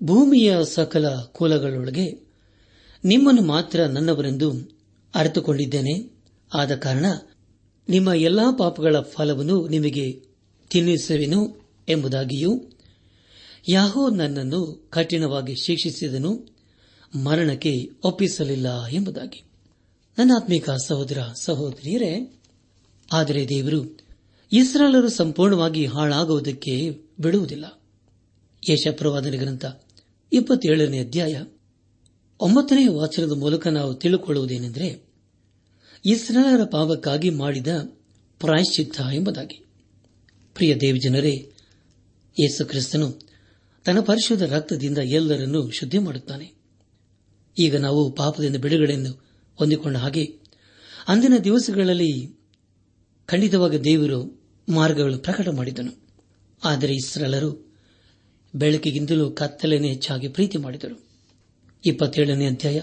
ಭೂಮಿಯ ಸಕಲ ಕುಲಗಳೊಳಗೆ ನಿಮ್ಮನ್ನು ಮಾತ್ರ ನನ್ನವರೆಂದು ಅರಿತುಕೊಂಡಿದ್ದೇನೆ. ಆದ ಕಾರಣ ನಿಮ್ಮ ಎಲ್ಲಾ ಪಾಪಗಳ ಫಲವನ್ನು ನಿಮಗೆ ತಿನ್ನಿಸುವೆನು ಎಂಬುದಾಗಿಯೂ, ಯಾಹೋ ನನ್ನನ್ನು ಕಠಿಣವಾಗಿ ಶಿಕ್ಷಿಸಿದನು, ಮರಣಕ್ಕೆ ಒಪ್ಪಿಸಲಿಲ್ಲ ಎಂಬುದಾಗಿ. ನನ್ನಾತ್ಮಿಕ ಸಹೋದರ ಸಹೋದರಿಯರೇ, ಆದರೆ ದೇವರು ಇಸ್ರಾಲರು ಸಂಪೂರ್ಣವಾಗಿ ಹಾಳಾಗುವುದಕ್ಕೆ ಬಿಡುವುದಿಲ್ಲ. ಯಶಪ್ರವಾದನೆ ಗ್ರಂಥ ಇಪ್ಪತ್ತೇಳನೇ ಅಧ್ಯಾಯ ಒಂಬತ್ತನೇ ವಾಚನದ ಮೂಲಕ ನಾವು ತಿಳಿಕೊಳ್ಳುವುದೇನೆಂದರೆ ಇಸ್ರಾಲರ ಪಾಪಕ್ಕಾಗಿ ಮಾಡಿದ ಪ್ರಾಯಶ್ಚಿತ್ತ ಎಂಬುದಾಗಿ. ಪ್ರಿಯ ದೇವಜನರೇ ಯೇಸು ಕ್ರಿಸ್ತನು ತನ್ನ ಪರಿಶುದ್ಧ ರಕ್ತದಿಂದ ಎಲ್ಲರನ್ನೂ ಶುದ್ಧಿ ಮಾಡುತ್ತಾನೆ ಈಗ ನಾವು ಪಾಪದಿಂದ ಬಿಡುಗಡೆಯನ್ನು ಹೊಂದಿಕೊಂಡ ಹಾಗೆ, ಅಂದಿನ ದಿವಸಗಳಲ್ಲಿ ಖಂಡಿತವಾಗಿ ದೇವರು ಮಾರ್ಗಗಳು ಪ್ರಕಟ ಮಾಡಿದನು. ಆದರೆ ಇಸ್ರೇಲರು ಬೆಳಕಿಗಿಂತಲೂ ಕತ್ತಲೆಯನ್ನು ಹೆಚ್ಚಾಗಿ ಪ್ರೀತಿ ಮಾಡಿದರು. ಇಪ್ಪತ್ತೇಳನೇ ಅಧ್ಯಾಯ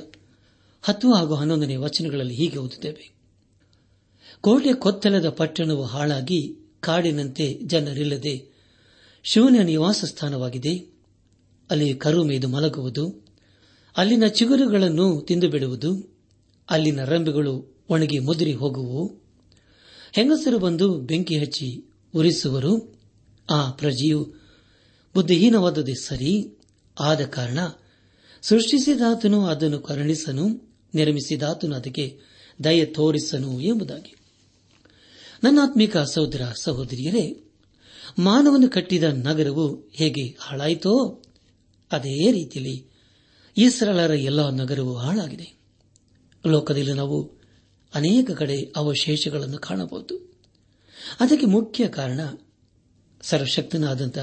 ಹತ್ತು ಹಾಗೂ ಹನ್ನೊಂದನೇ ವಚನಗಳಲ್ಲಿ ಹೀಗೆ ಓದುತ್ತೇವೆ. ಕೋಟೆ ಕೊತ್ತಲದ ಪಟ್ಟಣವು ಹಾಳಾಗಿ ಕಾಡಿನಂತೆ ಜನರಿಲ್ಲದೆ ಶೂನ್ಯ ನಿವಾಸ ಸ್ಥಾನವಾಗಿದೆ ಅಲ್ಲಿ ಕರು ಮೇದು ಮಲಗುವುದು. ಅಲ್ಲಿನ ಚಿಗುರುಗಳನ್ನು ತಿಂದು ಬಿಡುವುದು ಅಲ್ಲಿನ ರಂಬೆಗಳು ಒಣಗಿ ಮುದುರಿ ಹೋಗುವು. ಹೆಂಗಸರು ಬಂದು ಬೆಂಕಿ ಹಚ್ಚಿ ಉರಿಸುವರು? ಆ ಪ್ರಜೆಯು ಬುದ್ಧಿಹೀನವಾದದೇ ಸರಿ. ಆದ ಕಾರಣ ಸೃಷ್ಟಿಸಿದಾತನು ಅದನ್ನು ಕರುಣಿಸನು, ನಿರ್ಮಿಸಿದಾತನು ಅದಕ್ಕೆ ದಯ ತೋರಿಸನು ಎಂಬುದಾಗಿ. ನನ್ನಾತ್ಮಿಕ ಸಹೋದರ ಸಹೋದರಿಯರೇ ಮಾನವನು ಕಟ್ಟಿದ ನಗರವು ಹೇಗೆ ಹಾಳಾಯಿತೋ, ಅದೇ ರೀತಿಯಲ್ಲಿ ಇಸ್ರಳರ ಎಲ್ಲ ನಗರವು ಹಾಳಾಗಿದೆ. ಲೋಕದಲ್ಲಿ ನಾವು ಅನೇಕ ಕಡೆ ಅವಶೇಷಗಳನ್ನು ಕಾಣಬಹುದು. ಅದಕ್ಕೆ ಮುಖ್ಯ ಕಾರಣ ಸರ್ವಶಕ್ತನಾದಂಥ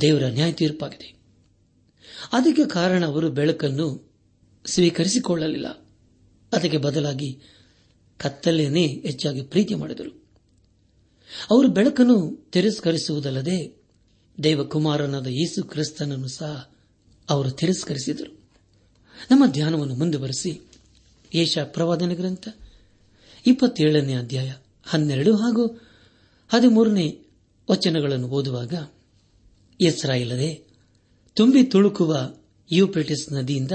ದೇವರ ನ್ಯಾಯ ತೀರ್ಪಾಗಿದೆ ಅದಕ್ಕೆ ಕಾರಣ ಅವರು ಬೆಳಕನ್ನು ಸ್ವೀಕರಿಸಿಕೊಳ್ಳಲಿಲ್ಲ. ಅದಕ್ಕೆ ಬದಲಾಗಿ ಕತ್ತಲೆಯನ್ನೇ ಹೆಚ್ಚಾಗಿ ಪ್ರೀತಿ ಮಾಡಿದರು. ಅವರು ಬೆಳಕನ್ನು ತಿರಸ್ಕರಿಸುವುದಲ್ಲದೆ ದೇವಕುಮಾರನಾದ ಯೇಸು ಕ್ರಿಸ್ತನನ್ನು ಸಹ ಅವರು ತಿರಸ್ಕರಿಸಿದರು. ನಮ್ಮ ಧ್ಯಾನವನ್ನು ಮುಂದುವರೆಸಿ ಏಷ ಪ್ರವಾದನ ಗ್ರಂಥ ಇಪ್ಪತ್ತೇಳನೇ ಅಧ್ಯಾಯ, ಹನ್ನೆರಡು ಹಾಗೂ ಹದಿಮೂರನೇ ವಚನಗಳನ್ನು ಓದುವಾಗ, ಇಸ್ರಾಯೇಲರೇ, ತುಂಬಿ ತುಳುಕುವ ಯುಪ್ರಿಟಿಸ್ ನದಿಯಿಂದ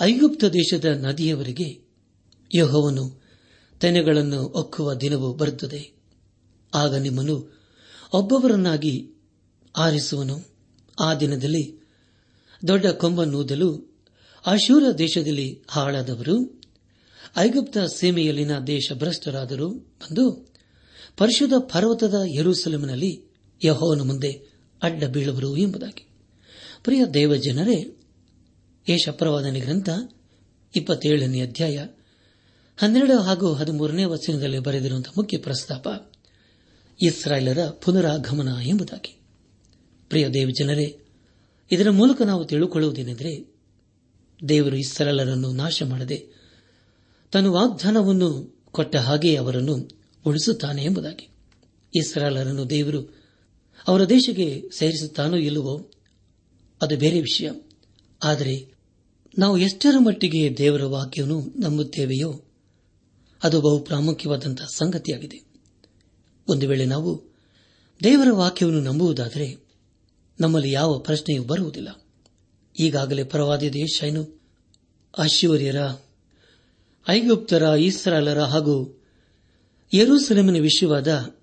ಐಗುಪ್ತ ದೇಶದ ನದಿಯವರೆಗೆ ಯಹೋವನು ತೆನೆಗಳನ್ನು ಒಕ್ಕುವ ದಿನವು ಬರುತ್ತದೆ. ಆಗ ನಿಮ್ಮನ್ನು ಒಬ್ಬೊಬ್ಬರನ್ನಾಗಿ ಆರಿಸುವನು. ಆ ದಿನದಲ್ಲಿ ದೊಡ್ಡ ಕೊಂಬನ್ನೂದಲು ಅಶೂರ ದೇಶದಲ್ಲಿ ಹಾಳಾದವರು ಐಗುಪ್ತ ಸೀಮೆಯಲ್ಲಿನ ದೇಶ ಭ್ರಷ್ಟರಾದರು ಬಂದು ಪರಿಶುದ್ಧ ಪರ್ವತದ ಯರೂಸಲಮಿನಲ್ಲಿ ಯಹೋವನ ಮುಂದೆ ಅಡ್ಡ ಬೀಳುವರು ಎಂಬುದಾಗಿ. ಪ್ರಿಯ ದೇವಜನರೇ ಯಶಪ್ರವಾದನೆ ಗ್ರಂಥ ಇಪ್ಪತ್ತೇಳನೇ ಅಧ್ಯಾಯ ಹನ್ನೆರಡು ಹಾಗೂ ಹದಿಮೂರನೇ ವಚನದಲ್ಲಿ ಬರೆದಿರುವಂತಹ ಮುಖ್ಯ ಪ್ರಸ್ತಾಪ, ಇಸ್ರಾಯೇಲರ ಪುನರಾಗಮನ ಎಂಬುದಾಗಿ. ಪ್ರಿಯ ದೇವಜನರೇ, ಇದರ ಮೂಲಕ ನಾವು ತಿಳುಕೊಳ್ಳುವುದೇನೆಂದರೆ ದೇವರು ಇಸ್ರಾಯೇಲರನ್ನು ನಾಶ ಮಾಡದೆ ತನ್ನ ವಾಗ್ದಾನವನ್ನು ಕೊಟ್ಟ ಹಾಗೆ ಅವರನ್ನು ಉಳಿಸುತ್ತಾನೆ ಎಂಬುದಾಗಿ. ಇಸ್ರಾಲರನ್ನು ದೇವರು ಅವರ ದೇಶಕ್ಕೆ ಸೇರಿಸುತ್ತಾನೋ ಇಲ್ಲವೋ, ಅದು ಬೇರೆ ವಿಷಯ. ಆದರೆ ನಾವು ಎಷ್ಟರ ಮಟ್ಟಿಗೆ ದೇವರ ವಾಕ್ಯವನ್ನು ನಂಬುತ್ತೇವೆಯೋ, ಅದು ಬಹು ಪ್ರಾಮುಖ್ಯವಾದಂತಹ ಸಂಗತಿಯಾಗಿದೆ. ಒಂದು ವೇಳೆ ನಾವು ದೇವರ ವಾಕ್ಯವನ್ನು ನಂಬುವುದಾದರೆ ನಮ್ಮಲ್ಲಿ ಯಾವ ಪ್ರಶ್ನೆಯೂ ಬರುವುದಿಲ್ಲ. ಈಗಾಗಲೇ ಪರವಾದಿ ದೇಶನು ಅಶ್ವರ್ಯರ ಐಗುಪ್ತರ ಇಸ್ರಾಲರ ಹಾಗೂ ಯರೂಸಲೇಮಿನ ವಿಷಯವಾದ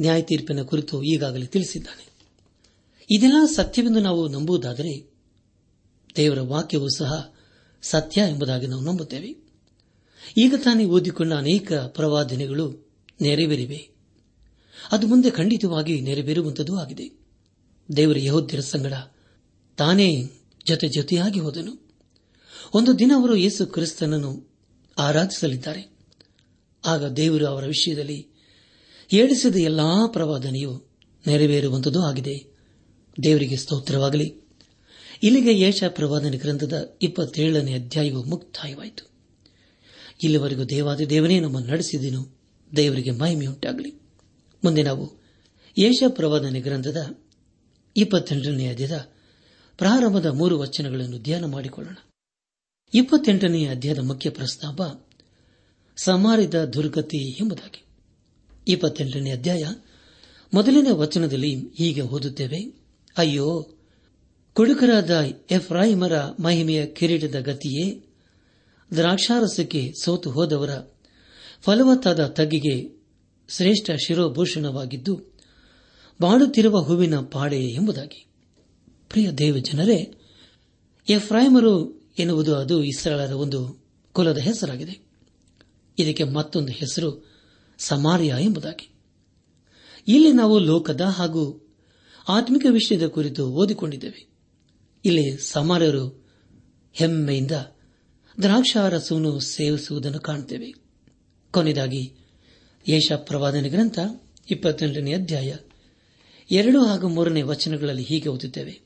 ನ್ಯಾಯ ತೀರ್ಪಿನ ಕುರಿತು ಈಗಾಗಲೇ ತಿಳಿಸಿದ್ದಾನೆ. ಇದೆಲ್ಲ ಸತ್ಯವೆಂದು ನಾವು ನಂಬುವುದಾದರೆ ದೇವರ ವಾಕ್ಯವೂ ಸಹ ಸತ್ಯ ಎಂಬುದಾಗಿ ನಾವು ನಂಬುತ್ತೇವೆ. ಈಗ ತಾನೇ ಓದಿಕೊಂಡ ಅನೇಕ ಪ್ರವಾದನೆಗಳು ನೆರವೇರಿವೆ. ಅದು ಮುಂದೆ ಖಂಡಿತವಾಗಿ ನೆರವೇರುವಂತದೂ ಆಗಿದೆ. ದೇವರ ಯಹೋದ್ಯರ ಸಂಗಡ ತಾನೇ ಜೊತೆ ಜೊತೆಯಾಗಿ ಹೋದನು. ಒಂದು ದಿನ ಅವರು ಯೇಸು ಕ್ರಿಸ್ತನನ್ನು ಆರಾಧಿಸಲಿದ್ದಾರೆ. ಆಗ ದೇವರು ಅವರ ವಿಷಯದಲ್ಲಿ ಹೇಳಿಸಿದ ಎಲ್ಲಾ ಪ್ರವಾದನೆಯು ನೆರವೇರುವಂತದ್ದು ಆಗಿದೆ. ದೇವರಿಗೆ ಸ್ತೋತ್ರವಾಗಲಿ. ಇಲ್ಲಿಗೆ ಯೇಷ ಪ್ರವಾದನೆ ಗ್ರಂಥದ ಇಪ್ಪತ್ತೇಳನೇ ಅಧ್ಯಾಯವು ಮುಕ್ತಾಯವಾಯಿತು. ಇಲ್ಲಿವರೆಗೂ ದೇವಾದಿ ದೇವನೇ ನಮ್ಮನ್ನು ನಡೆಸಿದನು. ದೇವರಿಗೆ ಮಹಿಮೆಯುಂಟಾಗಲಿ. ಮುಂದೆ ನಾವು ಯೇಷ ಪ್ರವಾದನೆ ಗ್ರಂಥದ ಇಪ್ಪತ್ತೆಂಟನೇ ಅಧ್ಯದ ಪ್ರಾರಂಭದ ಮೂರು ವಚನಗಳನ್ನು ಧ್ಯಾನ ಮಾಡಿಕೊಳ್ಳೋಣ. ಇಪ್ಪತ್ತೆಂಟನೇ ಅಧ್ಯಾಯದ ಮುಖ್ಯ ಪ್ರಸ್ತಾಪ, ಸಮಾರಿದ ದುರ್ಗತಿ ಎಂಬುದಾಗಿ. ಇಪ್ಪತ್ತೆಂಟನೇ ಅಧ್ಯಾಯ, ಮೊದಲನೇ ವಚನದಲ್ಲಿ ಹೀಗೆ ಓದುತ್ತೇವೆ, ಅಯ್ಯೋ, ಕುಡುಕರಾದ ಎಫ್ರಾಹಿಮರ ಮಹಿಮೆಯ ಕಿರೀಟದ ಗತಿಯೇ, ದ್ರಾಕ್ಷಾರಸಕ್ಕೆ ಸೋತು ಹೋದವರ ಫಲವತ್ತಾದ ತಗ್ಗಿಗೆ ಶ್ರೇಷ್ಠ ಶಿರೋಭೂಷಣವಾಗಿದ್ದು ಬಾಡುತ್ತಿರುವ ಹೂವಿನ ಪಾಡೆ ಎಂಬುದಾಗಿ. ಪ್ರಿಯ ದೇವ ಜನರೇ ಎಫ್ರಾಯಿಮರು ಎನ್ನುವುದು ಅದು ಇಸ್ರಾಳರ ಒಂದು ಕುಲದ ಹೆಸರಾಗಿದೆ. ಇದಕ್ಕೆ ಮತ್ತೊಂದು ಹೆಸರು ಸಮಾರಿಯ ಎಂಬುದಾಗಿ. ಇಲ್ಲಿ ನಾವು ಲೋಕದ ಹಾಗೂ ಆತ್ಮಿಕ ವಿಷಯದ ಕುರಿತು ಓದಿಕೊಂಡಿದ್ದೇವೆ. ಇಲ್ಲಿ ಸಮಾರ್ಯರು ಹೆಮ್ಮೆಯಿಂದ ದ್ರಾಕ್ಷಾರಸವನ್ನು ಸೇವಿಸುವುದನ್ನು ಕಾಣುತ್ತೇವೆ. ಕೊನೆಯದಾಗಿ ಯೇಷ ಪ್ರವಾದನೆ ಗ್ರಂಥ ಇಪ್ಪತ್ತೆಂಟನೇ ಅಧ್ಯಾಯ ಎರಡು ಹಾಗೂ ಮೂರನೇ ವಚನಗಳಲ್ಲಿ ಹೀಗೆ ಓದುತ್ತೇವೆ.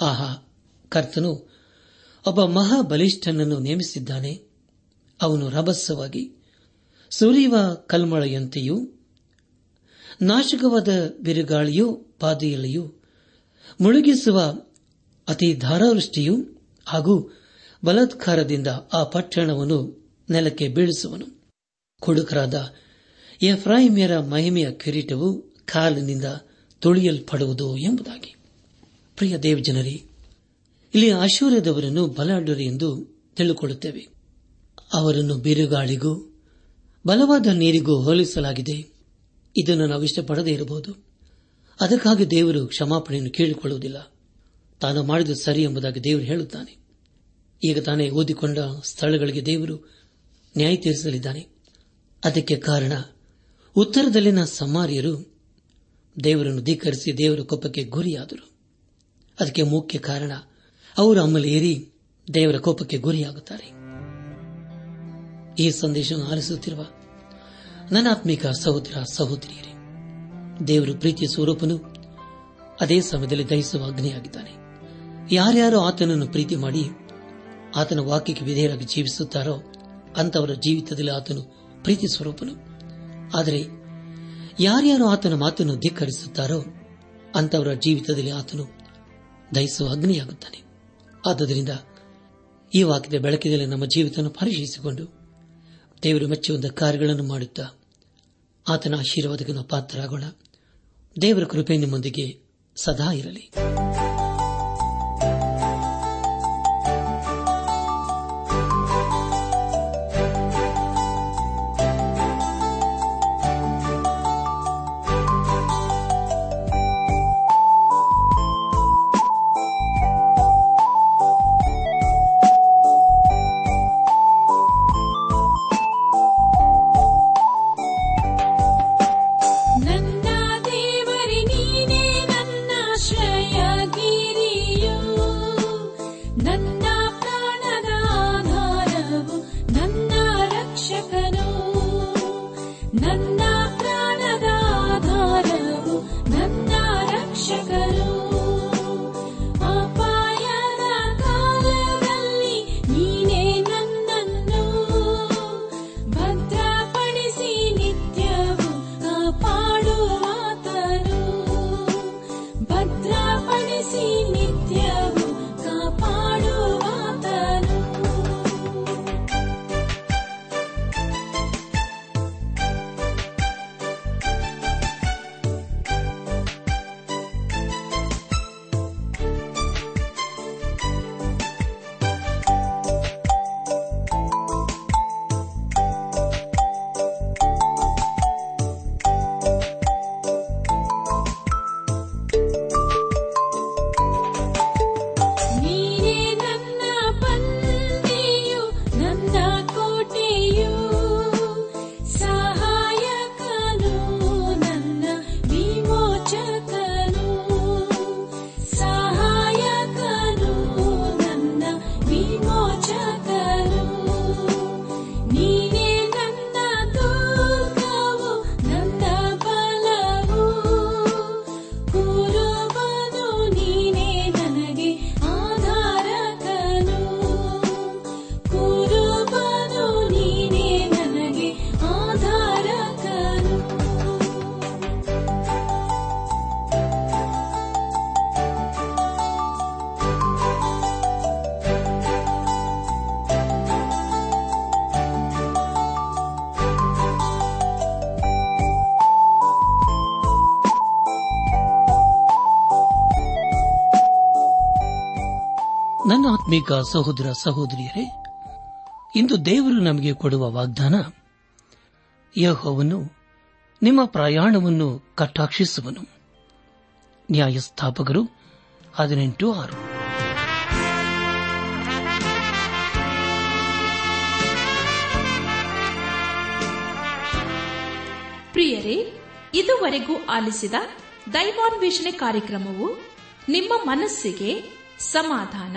ಆಹಾ, ಕರ್ತನು ಒಬ್ಬ ಮಹಾಬಲಿಷ್ಠನನ್ನು ನೇಮಿಸಿದ್ದಾನೆ. ಅವನು ರಭಸ್ಸವಾಗಿ ಸುರಿಯುವ ಕಲ್ಮಳೆಯಂತೆಯೂ, ನಾಶಕವಾದ ಬಿರುಗಾಳಿಯೂ, ಪಾದಿಯಲ್ಲಿಯೂ, ಮುಳುಗಿಸುವ ಅತಿ ಧಾರಾವೃಷ್ಟಿಯೂ ಹಾಗೂ ಬಲಾತ್ಕಾರದಿಂದ ಆ ಪಟ್ಟಣವನ್ನು ನೆಲಕ್ಕೆ ಬೀಳಿಸುವನು. ಕುಡುಕರಾದ ಎಫ್ರಾಹಿಮಿಯರ ಮಹಿಮೆಯ ಕಿರೀಟವು ಕಾಲಿನಿಂದ ತುಳಿಯಲ್ಪಡುವುದು ಎಂಬುದಾಗಿ. ಪ್ರಿಯ ದೇವಜನರಿ ಇಲ್ಲಿ ಆಶೂರ್ಯದವರನ್ನು ಬಲಾಢ್ಯರು ಎಂದು ತಿಳಿದುಕೊಳ್ಳುತ್ತೇವೆ ಅವರನ್ನು ಬಿರುಗಾಳಿಗೂ, ಬಲವಾದ ನೀರಿಗೂ ಹೋಲಿಸಲಾಗಿದೆ. ಇದನ್ನು ನಾವು ಇಷ್ಟಪಡದೇ ಇರಬಹುದು. ಅದಕ್ಕಾಗಿ ದೇವರು ಕ್ಷಮಾಪಣೆಯನ್ನು ಕೇಳಿಕೊಳ್ಳುವುದಿಲ್ಲ. ತಾನು ಮಾಡಿದ ಸರಿ ಎಂಬುದಾಗಿ ದೇವರು ಹೇಳುತ್ತಾನೆ. ಈಗ ತಾನೇ ಓದಿಕೊಂಡ ಸ್ಥಳಗಳಿಗೆ ದೇವರು ನ್ಯಾಯ ತೀರಿಸಲಿದ್ದಾನೆ. ಅದಕ್ಕೆ ಕಾರಣ, ಉತ್ತರದಲ್ಲಿನ ಸಮಾರಿಯರು ದೇವರನ್ನು ಧಿಕ್ಕರಿಸಿ ದೇವರ ಕೋಪಕ್ಕೆ ಗುರಿಯಾದರು. ಅದಕ್ಕೆ ಮುಖ್ಯ ಕಾರಣ ಅವರು ಅಮ್ಮಲ್ಲಿ ದೇವರ ಕೋಪಕ್ಕೆ ಗುರಿಯಾಗುತ್ತಾರೆ. ಈ ಸಂದೇಶವನ್ನು ಆಲಿಸುತ್ತಿರುವ ನನಾತ್ಮಿಕ ಸಹೋದರ, ಸಹೋದರಿಯರೇ, ದೇವರು ಪ್ರೀತಿಯ ಸ್ವರೂಪನು ಅದೇ ಸಮಯದಲ್ಲಿ ದಹಿಸುವ ಅಗ್ನಿಯಾಗಿದ್ದಾನೆ. ಯಾರ್ಯಾರು ಆತನನ್ನು ಪ್ರೀತಿ ಮಾಡಿ ಆತನ ವಾಕ್ಯಕ್ಕೆ ವಿಧೇಯರಾಗಿ ಜೀವಿಸುತ್ತಾರೋ ಅಂತವರ ಜೀವಿತದಲ್ಲಿ ಆತನು ಪ್ರೀತಿ ಸ್ವರೂಪನು. ಆದರೆ ಯಾರ್ಯಾರು ಆತನ ಮಾತನ್ನು ಧಿಕ್ಕರಿಸುತ್ತಾರೋ ಅಂತವರ ಜೀವಿತದಲ್ಲಿ ಆತನು ದಹಿಸುವ ಅಗ್ನಿಯಾಗುತ್ತಾನೆ. ಆದ್ದರಿಂದ ಈ ವಾಕ್ಯದ ಬೆಳಕಿನಲ್ಲಿ ನಮ್ಮ ಜೀವಿತವನ್ನು ಪರಿಶೀಲಿಸಿಕೊಂಡು ದೇವರು ಮೆಚ್ಚುವಂತ ಕಾರ್ಯಗಳನ್ನು ಮಾಡುತ್ತಾ ಆತನ ಆಶೀರ್ವಾದಕ್ಕೆ ಪಾತ್ರರಾಗೋಣ. ದೇವರ ಕೃಪೆ ನಿಮ್ಮೊಂದಿಗೆ ಸದಾ ಇರಲಿ. sugar. ಆತ್ಮಿಕ ಸಹೋದರ ಸಹೋದರಿಯರೇ, ಇಂದು ದೇವರು ನಮಗೆ ಕೊಡುವ ವಾಗ್ದಾನ, ಯಹೋವನು ನಿಮ್ಮ ಪ್ರಯಾಣವನ್ನು ಕಟಾಕ್ಷಿಸುವನು. ನ್ಯಾಯಸ್ಥಾಪಕರು ಹದಿನೆಂಟು ಆರು. ಪ್ರಿಯರೇ, ಇದುವರೆಗೂ ಆಲಿಸಿದ ದೈವಾನ್ವೇಷಣೆ ಕಾರ್ಯಕ್ರಮವು ನಿಮ್ಮ ಮನಸ್ಸಿಗೆ ಸಮಾಧಾನ